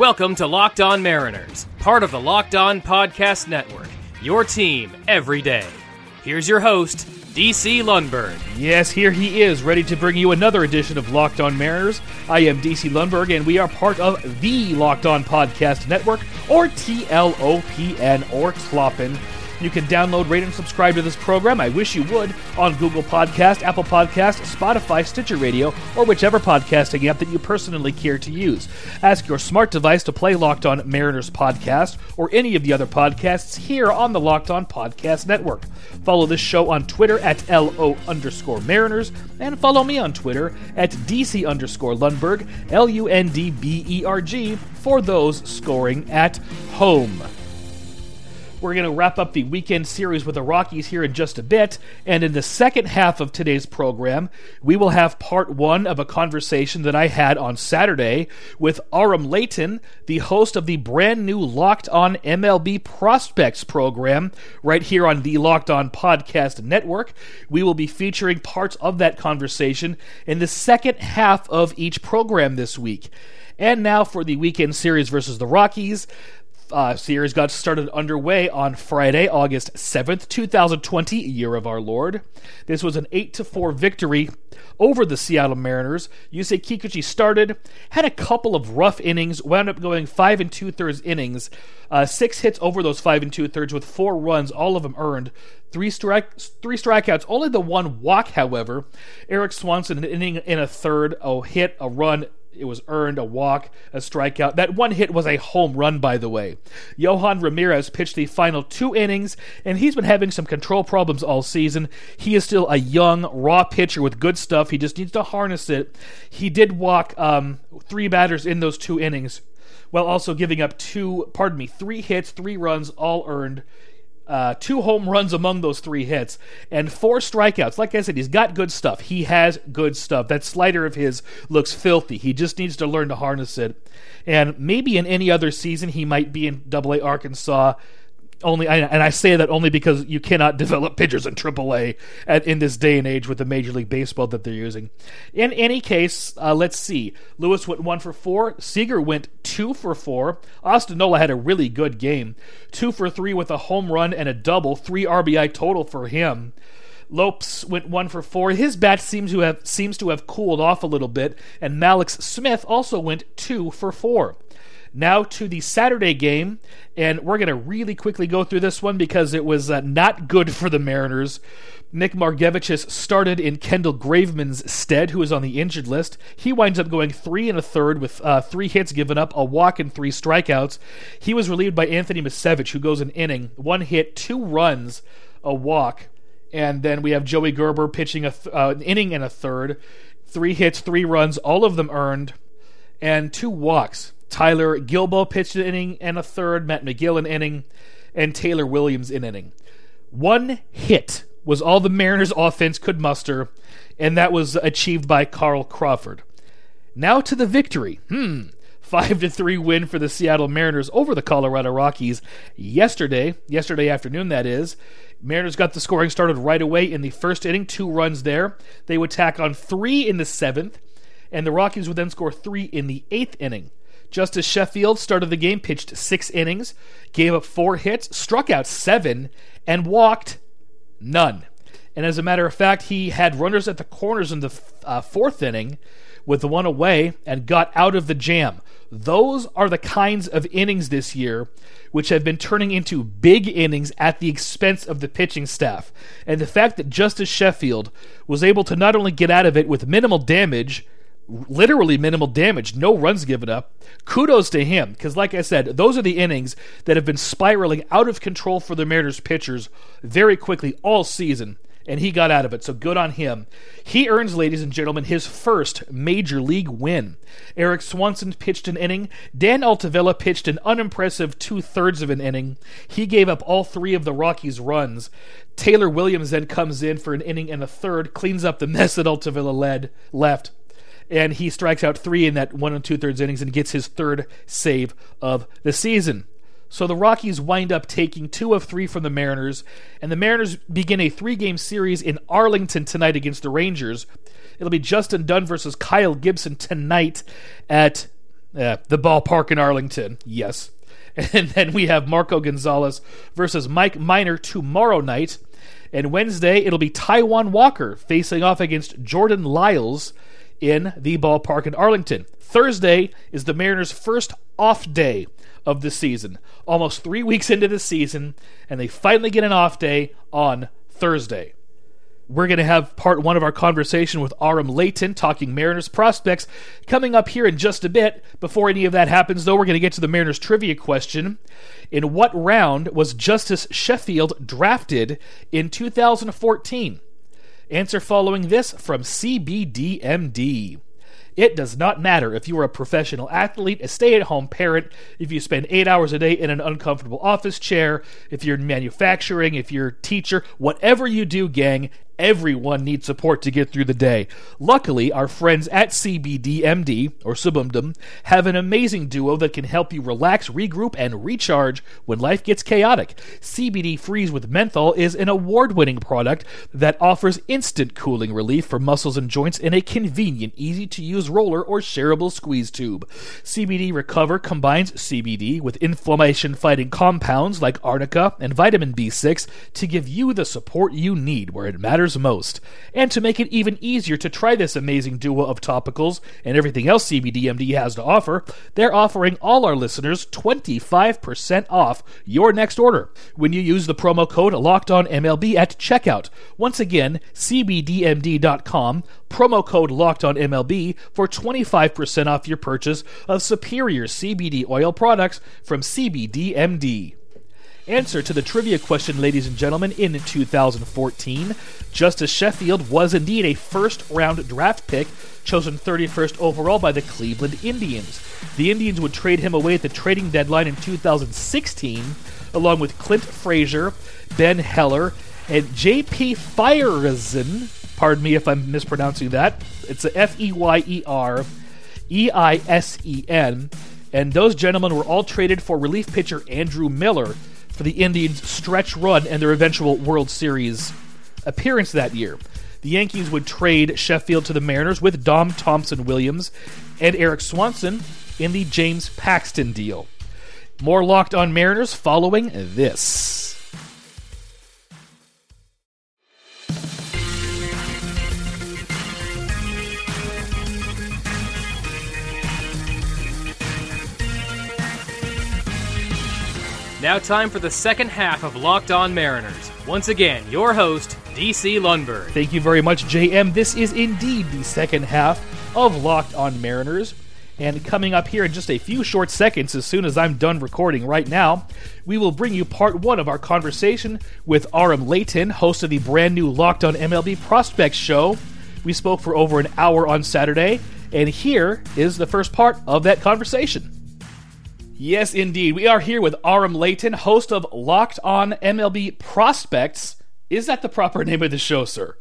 Welcome to Locked On Mariners, part of the Locked On Podcast Network. Your team every day. Here's your host, DC Lundberg. Yes, here he is, ready to bring you another edition of Locked On Mariners. I am DC Lundberg, and we are part of the Locked On Podcast Network, or TLOPN, or TLOPN. You can download, rate, and subscribe to this program. I wish you would on Google Podcast, Apple Podcast, Spotify, Stitcher Radio, or whichever podcasting app that you personally care to use. Ask your smart device to play Locked On Mariners podcast or any of the other podcasts here on the Locked On Podcast Network. Follow this show on Twitter at LO underscore Mariners and follow me on Twitter at DC underscore Lundberg, L U N D B E R G, for those scoring at home. We're going to wrap up the weekend series with the Rockies here in just a bit. And in the second half of today's program, we will have part one of a conversation that I had on Saturday with Aram Leighton, the host of the brand new Locked On MLB Prospects program, right here on the Locked On Podcast Network. We will be featuring parts of that conversation in the second half of each program this week. And now for the weekend series versus the Rockies uh, series got started underway on Friday, August 7th, 2020, year of our Lord. This was an 8 to 4 victory over the Seattle Mariners. Yusei Kikuchi started, had a couple of rough innings, wound up going 5 and 2 thirds innings, uh, six hits over those 5 and 2 thirds with four runs, all of them earned. Three strike, three strikeouts, only the one walk, however. Erik Swanson, an inning in a third, a hit, a run, it was earned a walk, a strikeout. That one hit was a home run, by the way. Yohan Ramirez pitched the final two innings, and he's been having some control problems all season. He is still a young, raw pitcher with good stuff. He just needs to harness it. He did walk um, three batters in those two innings, while also giving up two, pardon me, three hits, three runs, all earned uh, two home runs among those three hits, and four strikeouts. Like I said, he's got good stuff. He has good stuff. That slider of his looks filthy. He just needs to learn to harness it. And maybe in any other season, he might be in Double A Arkansas only and I say that only because you cannot develop pitchers in AAA at, in this day and age with the Major League Baseball that they're using. In any case, uh, let's see. Lewis went one for four. Seager went two for four. Austin Nola had a really good game, two for three with a home run and a double, three RBI total for him. Lopes went one for four. His bat seems to have seems to have cooled off a little bit, and Mallex Smith also went two for four. Now to the Saturday game, and we're going to really quickly go through this one because it was uh, not good for the Mariners. Nick Margevicius started in Kendall Graveman's stead, who is on the injured list. He winds up going three and a third with uh, three hits given up, a walk, and three strikeouts. He was relieved by Anthony Misiewicz, who goes an inning, one hit, two runs, a walk. And then we have Joey Gerber pitching th- uh, an inning and a third, three hits, three runs, all of them earned, and two walks. Tyler Guilbeau pitched an inning and a third, Matt Magill an inning, and Taylor Williams an inning. One hit was all the Mariners' offense could muster, and that was achieved by Carl Crawford. Now to the victory. Hmm. 5 to 3 win for the Seattle Mariners over the Colorado Rockies yesterday, yesterday afternoon that is. Mariners got the scoring started right away in the first inning, two runs there. They would tack on 3 in the 7th, and the Rockies would then score 3 in the 8th inning. Justus Sheffield started the game, pitched six innings, gave up four hits, struck out seven, and walked none. And as a matter of fact, he had runners at the corners in the uh, fourth inning with the one away and got out of the jam. Those are the kinds of innings this year which have been turning into big innings at the expense of the pitching staff. And the fact that Justus Sheffield was able to not only get out of it with minimal damage, literally minimal damage, no runs given up. Kudos to him, because like I said, those are the innings that have been spiraling out of control for the Mariners pitchers very quickly all season, and he got out of it, so good on him. He earns, ladies and gentlemen, his first major league win. Erik Swanson pitched an inning. Dan Altavilla pitched an unimpressive two thirds of an inning. He gave up all three of the Rockies' runs. Taylor Williams then comes in for an inning and a third, cleans up the mess that Altavilla led left and he strikes out three in that one and two thirds innings and gets his third save of the season. So the Rockies wind up taking two of three from the Mariners, and the Mariners begin a three game series in Arlington tonight against the Rangers. It'll be Justin Dunn versus Kyle Gibson tonight at Uh, the ballpark in Arlington, yes. And then we have Marco Gonzalez versus Mike Minor tomorrow night. And Wednesday, it'll be Taijuan Walker facing off against Jordan Lyles in the ballpark in Arlington. Thursday is the Mariners' first off day of the season. Almost three weeks into the season, and they finally get an off day on Thursday. We're going to have part one of our conversation with Aram Leighton talking Mariners prospects coming up here in just a bit. Before any of that happens, though, we're going to get to the Mariners trivia question. In what round was Justus Sheffield drafted in 2014? Answer following this from CBDMD. It does not matter if you are a professional athlete, a stay at home parent, if you spend eight hours a day in an uncomfortable office chair, if you're in manufacturing, if you're a teacher, whatever you do, gang, Everyone needs support to get through the day. Luckily, our friends at CBDMD, or Subumdum, have an amazing duo that can help you relax, regroup, and recharge when life gets chaotic. CBD Freeze with Menthol is an award winning product that offers instant cooling relief for muscles and joints in a convenient, easy to use roller or shareable squeeze tube. CBD Recover combines CBD with inflammation fighting compounds like arnica and vitamin B6 to give you the support you need where it matters matters most. And to make it even easier to try this amazing duo of topicals and everything else CBDMD has to offer, they're offering all our listeners 25% off your next order when you use the promo code LOCKEDONMLB at checkout. Once again, CBDMD.com, promo code LOCKEDONMLB for 25% off your purchase of superior CBD oil products from CBDMD. Answer to the trivia question, ladies and gentlemen, in 2014, Justus Sheffield was indeed a first round draft pick chosen 31st overall by the Cleveland Indians. The Indians would trade him away at the trading deadline in 2016, along with Clint Frazier, Ben Heller, and J.P. Feyereisen. Pardon me if I'm mispronouncing that. It's a F E Y E R E I S E N. And those gentlemen were all traded for relief pitcher Andrew Miller, for the Indians' stretch run and their eventual World Series appearance that year. The Yankees would trade Sheffield to the Mariners with Dom Thompson Williams and Erik Swanson in the James Paxton deal. More locked on Mariners following this. Now, time for the second half of Locked On Mariners. Once again, your host, DC Lundberg. Thank you very much, JM. This is indeed the second half of Locked On Mariners. And coming up here in just a few short seconds, as soon as I'm done recording right now, we will bring you part one of our conversation with Aram Leighton, host of the brand new Locked On MLB Prospects show. We spoke for over an hour on Saturday, and here is the first part of that conversation. Yes, indeed. We are here with Aram Leighton, host of Locked On MLB Prospects. Is that the proper name of the show, sir?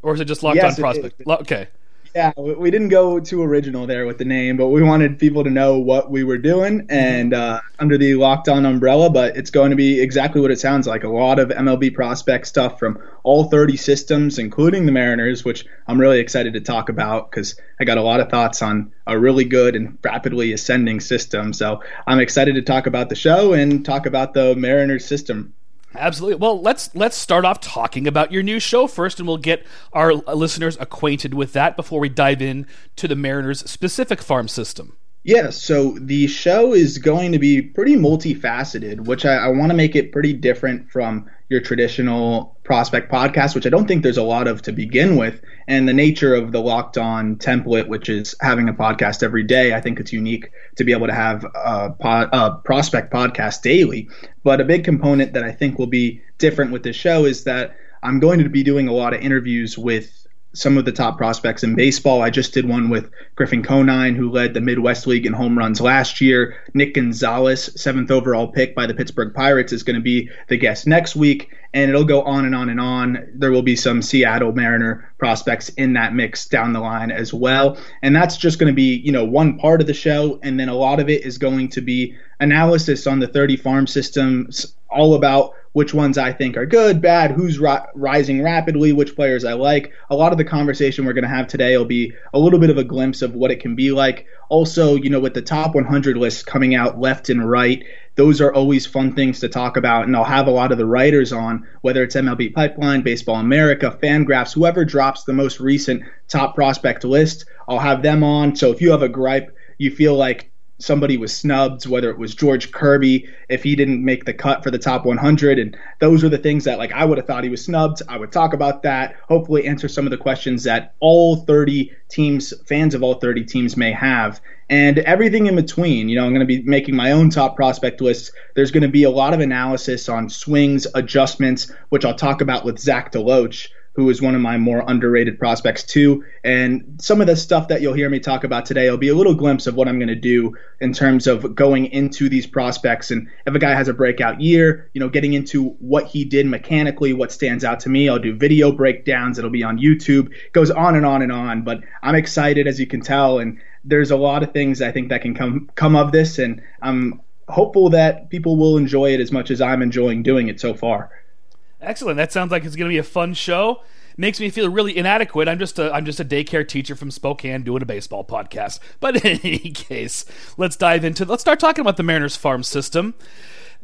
Or is it just Locked yes, On Prospects? Okay. Yeah, we didn't go too original there with the name, but we wanted people to know what we were doing and uh, under the locked on umbrella. But it's going to be exactly what it sounds like a lot of MLB prospect stuff from all 30 systems, including the Mariners, which I'm really excited to talk about because I got a lot of thoughts on a really good and rapidly ascending system. So I'm excited to talk about the show and talk about the Mariners system Absolutely. Well, let's let's start off talking about your new show first, and we'll get our listeners acquainted with that before we dive in to the Mariners' specific farm system. Yeah, so the show is going to be pretty multifaceted, which I, I want to make it pretty different from your traditional prospect podcast, which I don't think there's a lot of to begin with. And the nature of the locked on template, which is having a podcast every day, I think it's unique to be able to have a, pod, a prospect podcast daily. But a big component that I think will be different with this show is that I'm going to be doing a lot of interviews with some of the top prospects in baseball. I just did one with Griffin Conine, who led the Midwest League in home runs last year. Nick Gonzales, seventh overall pick by the Pittsburgh Pirates, is going to be the guest next week. And it'll go on and on and on. There will be some Seattle Mariner prospects in that mix down the line as well. And that's just going to be, you know, one part of the show. And then a lot of it is going to be analysis on the 30 farm systems, all about which ones I think are good, bad, who's ri- rising rapidly, which players I like. A lot of the conversation we're going to have today will be a little bit of a glimpse of what it can be like. Also, you know, with the top 100 lists coming out left and right, those are always fun things to talk about. And I'll have a lot of the writers on, whether it's MLB Pipeline, Baseball America, Fangraphs, whoever drops the most recent top prospect list, I'll have them on. So if you have a gripe, you feel like somebody was snubbed, whether it was George Kirby, if he didn't make the cut for the top 100. And those are the things that, like, I would have thought he was snubbed. I would talk about that, hopefully, answer some of the questions that all 30 teams, fans of all 30 teams, may have. And everything in between. You know, I'm going to be making my own top prospect list. There's going to be a lot of analysis on swings, adjustments, which I'll talk about with Zach DeLoach who is one of my more underrated prospects too. And some of the stuff that you'll hear me talk about today will be a little glimpse of what I'm going to do in terms of going into these prospects. And if a guy has a breakout year, you know, getting into what he did mechanically, what stands out to me. I'll do video breakdowns. It'll be on YouTube. It goes on and on and on. But I'm excited, as you can tell, and there's a lot of things I think that can come come of this, and I'm hopeful that people will enjoy it as much as I'm enjoying doing it so far. Excellent. That sounds like it's going to be a fun show. Makes me feel really inadequate. I'm just a I'm just a daycare teacher from Spokane doing a baseball podcast. But in any case, let's dive into let's start talking about the Mariners farm system.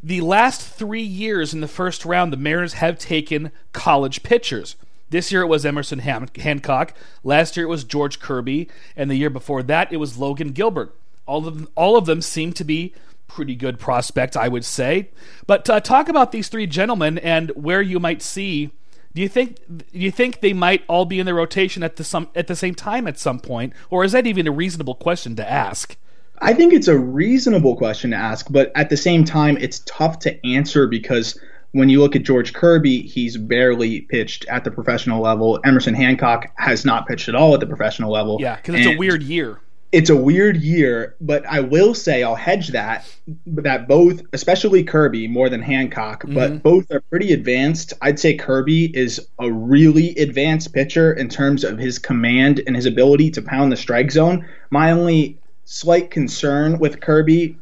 The last three years in the first round, the Mariners have taken college pitchers. This year it was Emerson Hancock. Last year it was George Kirby, and the year before that it was Logan Gilbert. All of them, all of them seem to be pretty good prospect, I would say. But uh, talk about these three gentlemen and where you might see. Do you think do you think they might all be in the rotation at the some at the same time at some point, or is that even a reasonable question to ask? I think it's a reasonable question to ask, but at the same time, it's tough to answer because when you look at George Kirby, he's barely pitched at the professional level. Emerson Hancock has not pitched at all at the professional level. Yeah, because it's a weird year it's a weird year, but I will say I'll hedge that that both, especially Kirby more than Hancock, mm-hmm. but both are pretty advanced. I'd say Kirby is a really advanced pitcher in terms of his command and his ability to pound the strike zone. My only slight concern with Kirby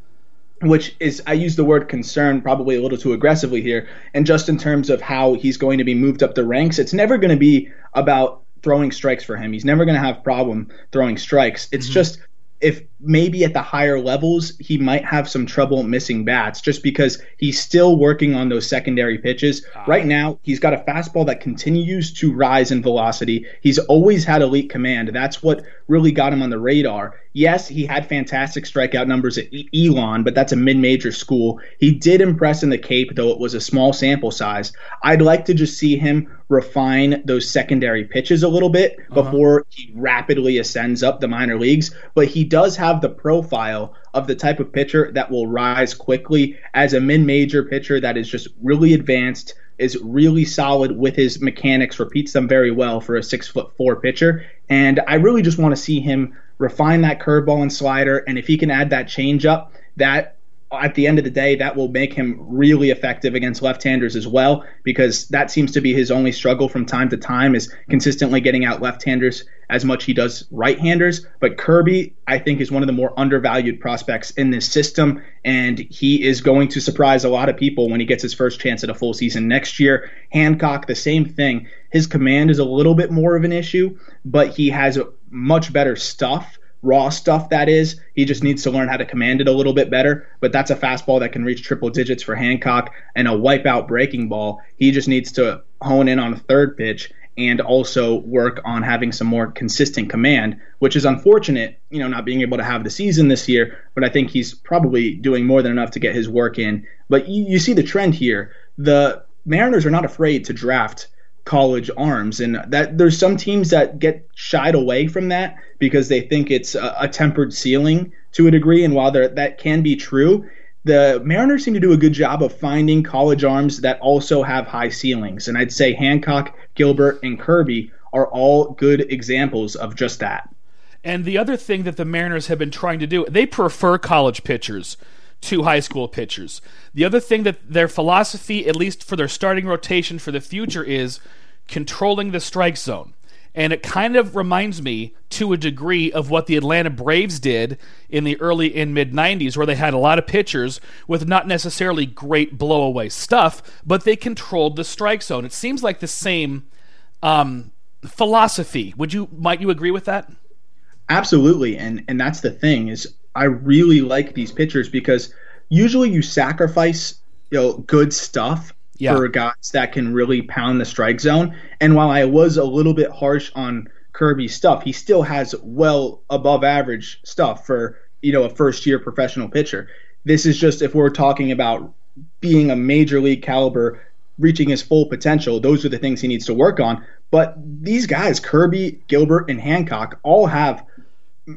which is I use the word concern probably a little too aggressively here, and just in terms of how he's going to be moved up the ranks, it's never going to be about throwing strikes for him. He's never going to have problem throwing strikes. It's mm-hmm. just if maybe at the higher levels he might have some trouble missing bats just because he's still working on those secondary pitches. Uh, right now, he's got a fastball that continues to rise in velocity. He's always had elite command. That's what really got him on the radar. Yes, he had fantastic strikeout numbers at Elon, but that's a mid-major school. He did impress in the Cape, though it was a small sample size. I'd like to just see him refine those secondary pitches a little bit uh-huh. before he rapidly ascends up the minor leagues. But he does have the profile of the type of pitcher that will rise quickly as a mid-major pitcher that is just really advanced, is really solid with his mechanics, repeats them very well for a six foot four pitcher. And I really just want to see him refine that curveball and slider. And if he can add that changeup, that at the end of the day, that will make him really effective against left-handers as well, because that seems to be his only struggle from time to time is consistently getting out left-handers as much he does right-handers. But Kirby, I think, is one of the more undervalued prospects in this system, and he is going to surprise a lot of people when he gets his first chance at a full season next year. Hancock, the same thing. His command is a little bit more of an issue, but he has much better stuff raw stuff that is. He just needs to learn how to command it a little bit better. But that's a fastball that can reach triple digits for Hancock and a wipeout breaking ball. He just needs to hone in on a third pitch and also work on having some more consistent command, which is unfortunate, you know, not being able to have the season this year. But I think he's probably doing more than enough to get his work in. But you, you see the trend here. The Mariners are not afraid to draft college arms. And that there's some teams that get shied away from that because they think it's a, a tempered ceiling to a degree. And while that can be true the Mariners seem to do a good job of finding college arms that also have high ceilings. And I'd say Hancock, Gilbert and Kirby are all good examples of just that. And the other thing that the Mariners have been trying to do, they prefer college pitchers to high school pitchers. The other thing that their philosophy, at least for their starting rotation for the future, is controlling the strike zone. And it kind of reminds me to a degree of what the Atlanta Braves did in the early and mid 90s, where they had a lot of pitchers with not necessarily great blowaway stuff, but they controlled the strike zone. It seems like the same um, philosophy. Would you might you agree with that? Absolutely, and and that's the thing is I really like these pitchers because usually you sacrifice you know good stuff yeah. for guys that can really pound the strike zone. And while I was a little bit harsh on Kirby's stuff, he still has well above average stuff for you know a first year professional pitcher. This is just if we're talking about being a major league caliber, reaching his full potential. Those are the things he needs to work on. But these guys, Kirby, Gilbert, and Hancock, all have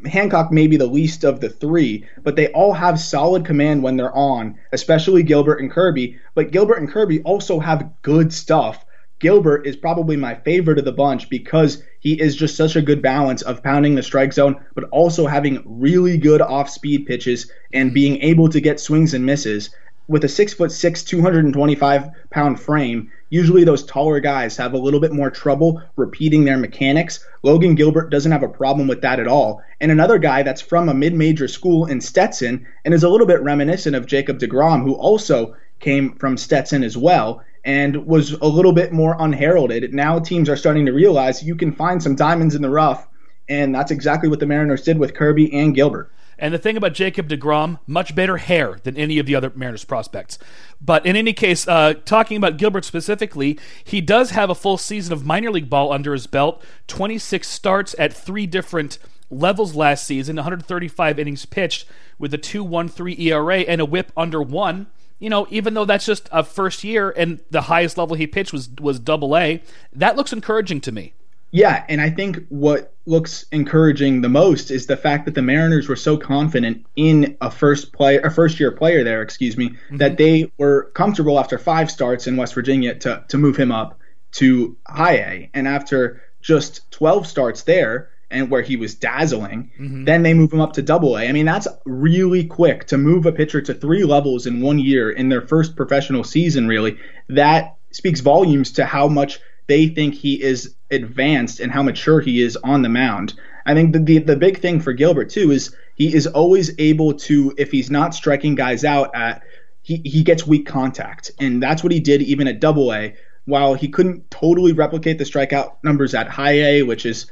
Hancock may be the least of the three, but they all have solid command when they're on, especially Gilbert and Kirby. But Gilbert and Kirby also have good stuff. Gilbert is probably my favorite of the bunch because he is just such a good balance of pounding the strike zone, but also having really good off speed pitches and being able to get swings and misses. With a six foot six, 225 pound frame, Usually, those taller guys have a little bit more trouble repeating their mechanics. Logan Gilbert doesn't have a problem with that at all. And another guy that's from a mid major school in Stetson and is a little bit reminiscent of Jacob DeGrom, who also came from Stetson as well and was a little bit more unheralded. Now teams are starting to realize you can find some diamonds in the rough, and that's exactly what the Mariners did with Kirby and Gilbert. And the thing about Jacob DeGrom, much better hair than any of the other Mariners prospects. But in any case, uh, talking about Gilbert specifically, he does have a full season of minor league ball under his belt 26 starts at three different levels last season, 135 innings pitched with a 2.13 ERA and a whip under one. You know, even though that's just a first year and the highest level he pitched was was double A, that looks encouraging to me. Yeah, and I think what looks encouraging the most is the fact that the Mariners were so confident in a first player, a first year player there, excuse me, mm-hmm. that they were comfortable after five starts in West Virginia to to move him up to high A, and after just 12 starts there and where he was dazzling, mm-hmm. then they move him up to double A. I mean, that's really quick to move a pitcher to three levels in one year in their first professional season, really. That speaks volumes to how much they think he is advanced and how mature he is on the mound. I think the, the, the big thing for Gilbert too is he is always able to if he's not striking guys out at he, he gets weak contact and that's what he did even at double A while he couldn't totally replicate the strikeout numbers at high A which is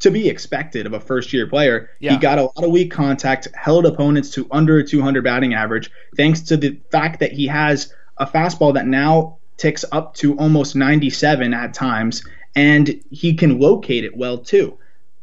to be expected of a first year player yeah. he got a lot of weak contact held opponents to under a 200 batting average thanks to the fact that he has a fastball that now ticks up to almost 97 at times, and he can locate it well too.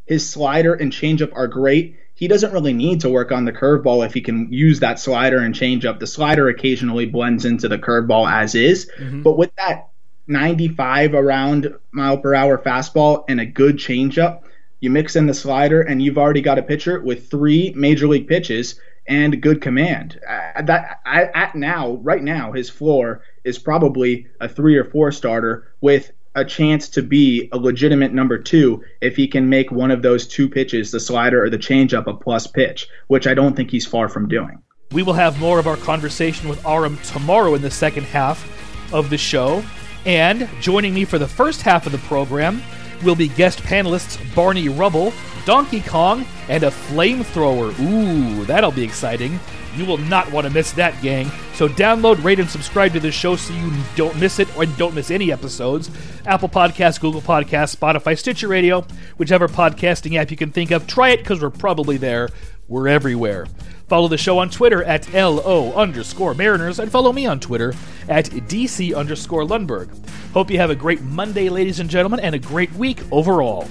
His slider and changeup are great. He doesn't really need to work on the curveball if he can use that slider and changeup. The slider occasionally blends into the curveball as is, mm-hmm. but with that 95 around mile per hour fastball and a good changeup, you mix in the slider and you've already got a pitcher with three major league pitches and good command. Uh, that at now, right now, his floor is probably a three or four starter with a chance to be a legitimate number two if he can make one of those two pitches, the slider or the changeup, a plus pitch, which I don't think he's far from doing. We will have more of our conversation with Aram tomorrow in the second half of the show. And joining me for the first half of the program will be guest panelists Barney Rubble Donkey Kong, and a flamethrower. Ooh, that'll be exciting. You will not want to miss that, gang. So download, rate, and subscribe to this show so you don't miss it or don't miss any episodes. Apple Podcasts, Google Podcasts, Spotify, Stitcher Radio, whichever podcasting app you can think of. Try it because we're probably there. We're everywhere. Follow the show on Twitter at LO underscore Mariners and follow me on Twitter at DC underscore Lundberg. Hope you have a great Monday, ladies and gentlemen, and a great week overall.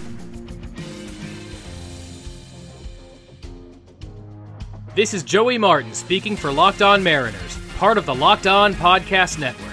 This is Joey Martin speaking for Locked On Mariners, part of the Locked On Podcast Network.